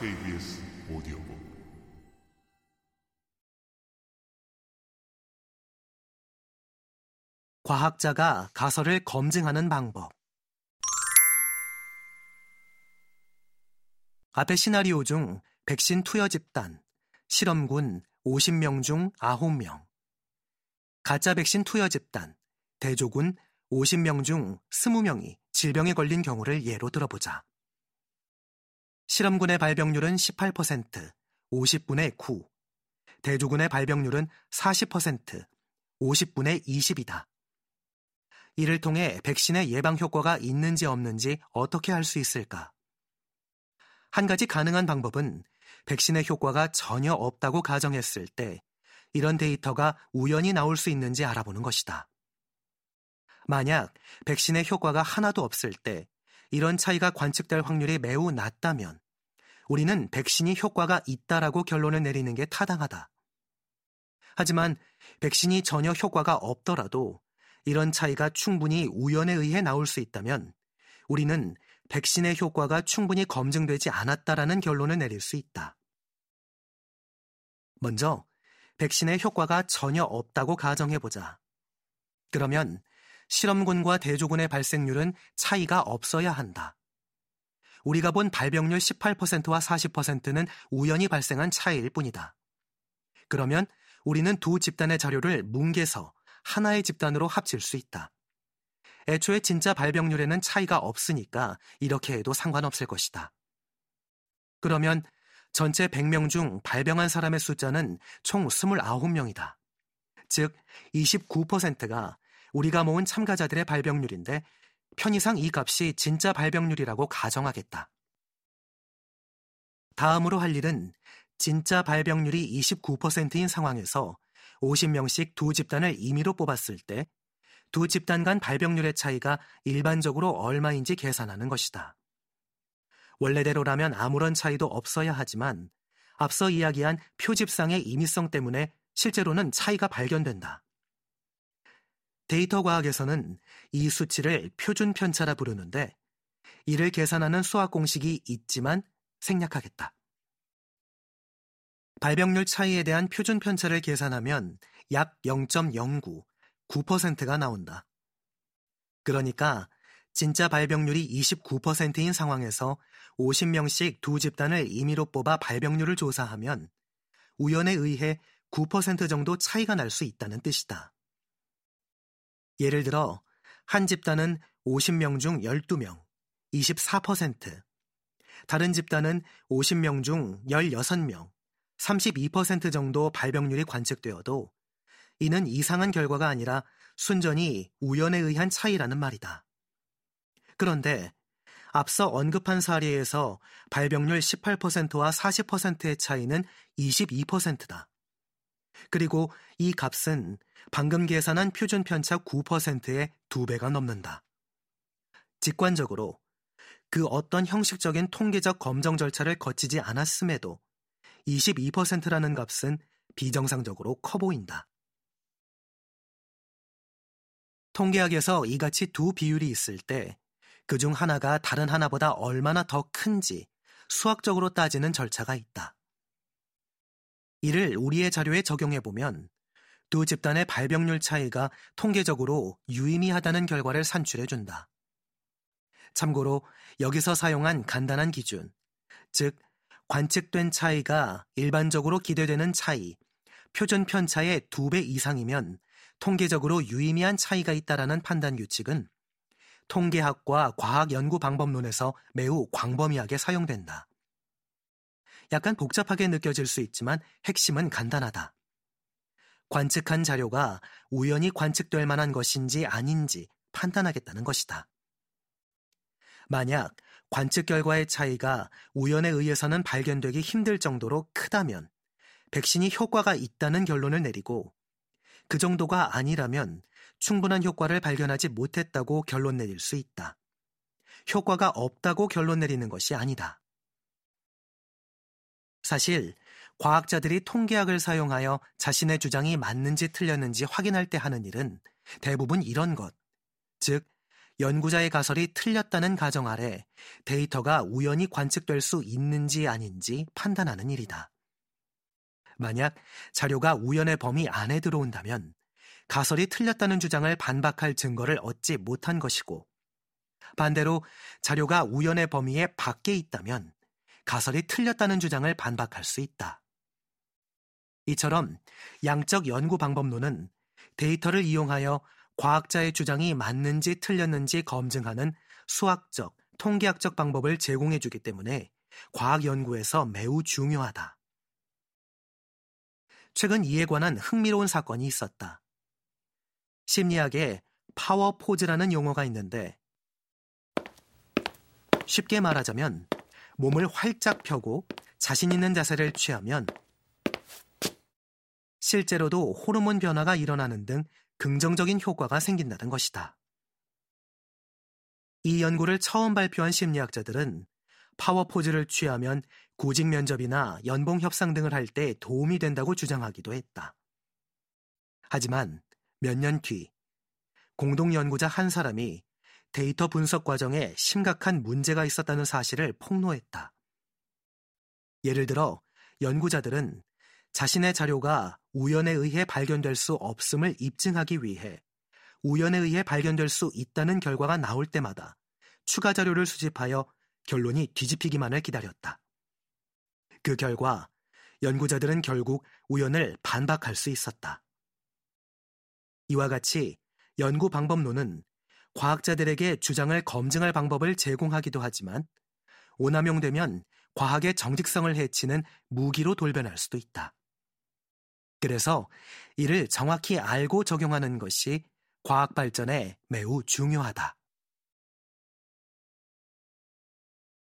KBS 오디오북 과학자가 가설을 검증하는 방법. 앞의 시나리오 중 백신 투여 집단, 실험군 50명 중 9명, 가짜 백신 투여 집단, 대조군 50명 중 20명이 질병에 걸린 경우를 예로 들어보자. 실험군의 발병률은 18%, 50분의 9. 대조군의 발병률은 40%, 50분의 20이다. 이를 통해 백신의 예방 효과가 있는지 없는지 어떻게 할수 있을까? 한 가지 가능한 방법은 백신의 효과가 전혀 없다고 가정했을 때 이런 데이터가 우연히 나올 수 있는지 알아보는 것이다. 만약 백신의 효과가 하나도 없을 때 이런 차이가 관측될 확률이 매우 낮다면 우리는 백신이 효과가 있다라고 결론을 내리는 게 타당하다. 하지만 백신이 전혀 효과가 없더라도 이런 차이가 충분히 우연에 의해 나올 수 있다면 우리는 백신의 효과가 충분히 검증되지 않았다라는 결론을 내릴 수 있다. 먼저 백신의 효과가 전혀 없다고 가정해보자. 그러면 실험군과 대조군의 발생률은 차이가 없어야 한다. 우리가 본 발병률 18%와 40%는 우연히 발생한 차이일 뿐이다. 그러면 우리는 두 집단의 자료를 뭉개서 하나의 집단으로 합칠 수 있다. 애초에 진짜 발병률에는 차이가 없으니까 이렇게 해도 상관없을 것이다. 그러면 전체 100명 중 발병한 사람의 숫자는 총 29명이다. 즉, 29%가 우리가 모은 참가자들의 발병률인데 편의상 이 값이 진짜 발병률이라고 가정하겠다. 다음으로 할 일은 진짜 발병률이 29%인 상황에서 50명씩 두 집단을 임의로 뽑았을 때 두 집단 간 발병률의 차이가 일반적으로 얼마인지 계산하는 것이다. 원래대로라면 아무런 차이도 없어야 하지만 앞서 이야기한 표집상의 임의성 때문에 실제로는 차이가 발견된다. 데이터 과학에서는 이 수치를 표준 편차라 부르는데 이를 계산하는 수학 공식이 있지만 생략하겠다. 발병률 차이에 대한 표준 편차를 계산하면 약 0.09, 9%가 나온다. 그러니까 진짜 발병률이 29%인 상황에서 50명씩 두 집단을 임의로 뽑아 발병률을 조사하면 우연에 의해 9% 정도 차이가 날 수 있다는 뜻이다. 예를 들어 한 집단은 50명 중 12명, 24%, 다른 집단은 50명 중 16명, 32% 정도 발병률이 관측되어도 이는 이상한 결과가 아니라 순전히 우연에 의한 차이라는 말이다. 그런데 앞서 언급한 사례에서 발병률 18%와 40%의 차이는 22%다. 그리고 이 값은 방금 계산한 표준 편차 9%의 두 배가 넘는다. 직관적으로 그 어떤 형식적인 통계적 검정 절차를 거치지 않았음에도 22%라는 값은 비정상적으로 커 보인다. 통계학에서 이같이 두 비율이 있을 때 그 중 하나가 다른 하나보다 얼마나 더 큰지 수학적으로 따지는 절차가 있다. 이를 우리의 자료에 적용해 보면 두 집단의 발병률 차이가 통계적으로 유의미하다는 결과를 산출해 준다. 참고로 여기서 사용한 간단한 기준, 즉 관측된 차이가 일반적으로 기대되는 차이, 표준 편차의 두배 이상이면 통계적으로 유의미한 차이가 있다라는 판단 규칙은 통계학과 과학 연구 방법론에서 매우 광범위하게 사용된다. 약간 복잡하게 느껴질 수 있지만 핵심은 간단하다. 관측한 자료가 우연히 관측될 만한 것인지 아닌지 판단하겠다는 것이다. 만약 관측 결과의 차이가 우연에 의해서는 발견되기 힘들 정도로 크다면 백신이 효과가 있다는 결론을 내리고 그 정도가 아니라면 충분한 효과를 발견하지 못했다고 결론 내릴 수 있다. 효과가 없다고 결론 내리는 것이 아니다. 사실 과학자들이 통계학을 사용하여 자신의 주장이 맞는지 틀렸는지 확인할 때 하는 일은 대부분 이런 것, 즉 연구자의 가설이 틀렸다는 가정 아래 데이터가 우연히 관측될 수 있는지 아닌지 판단하는 일이다. 만약 자료가 우연의 범위 안에 들어온다면 가설이 틀렸다는 주장을 반박할 증거를 얻지 못한 것이고 반대로 자료가 우연의 범위에 밖에 있다면 가설이 틀렸다는 주장을 반박할 수 있다. 이처럼 양적 연구 방법론은 데이터를 이용하여 과학자의 주장이 맞는지 틀렸는지 검증하는 수학적, 통계학적 방법을 제공해 주기 때문에 과학 연구에서 매우 중요하다. 최근 이에 관한 흥미로운 사건이 있었다. 심리학에 파워 포즈라는 용어가 있는데 쉽게 말하자면 몸을 활짝 펴고 자신 있는 자세를 취하면 실제로도 호르몬 변화가 일어나는 등 긍정적인 효과가 생긴다는 것이다. 이 연구를 처음 발표한 심리학자들은 파워포즈를 취하면 구직 면접이나 연봉 협상 등을 할 때 도움이 된다고 주장하기도 했다. 하지만 몇 년 뒤 공동 연구자 한 사람이 데이터 분석 과정에 심각한 문제가 있었다는 사실을 폭로했다. 예를 들어 연구자들은 자신의 자료가 우연에 의해 발견될 수 없음을 입증하기 위해 우연에 의해 발견될 수 있다는 결과가 나올 때마다 추가 자료를 수집하여 결론이 뒤집히기만을 기다렸다. 그 결과 연구자들은 결국 우연을 반박할 수 있었다. 이와 같이 연구 방법론은 과학자들에게 주장을 검증할 방법을 제공하기도 하지만 오남용되면 과학의 정직성을 해치는 무기로 돌변할 수도 있다. 그래서 이를 정확히 알고 적용하는 것이 과학 발전에 매우 중요하다.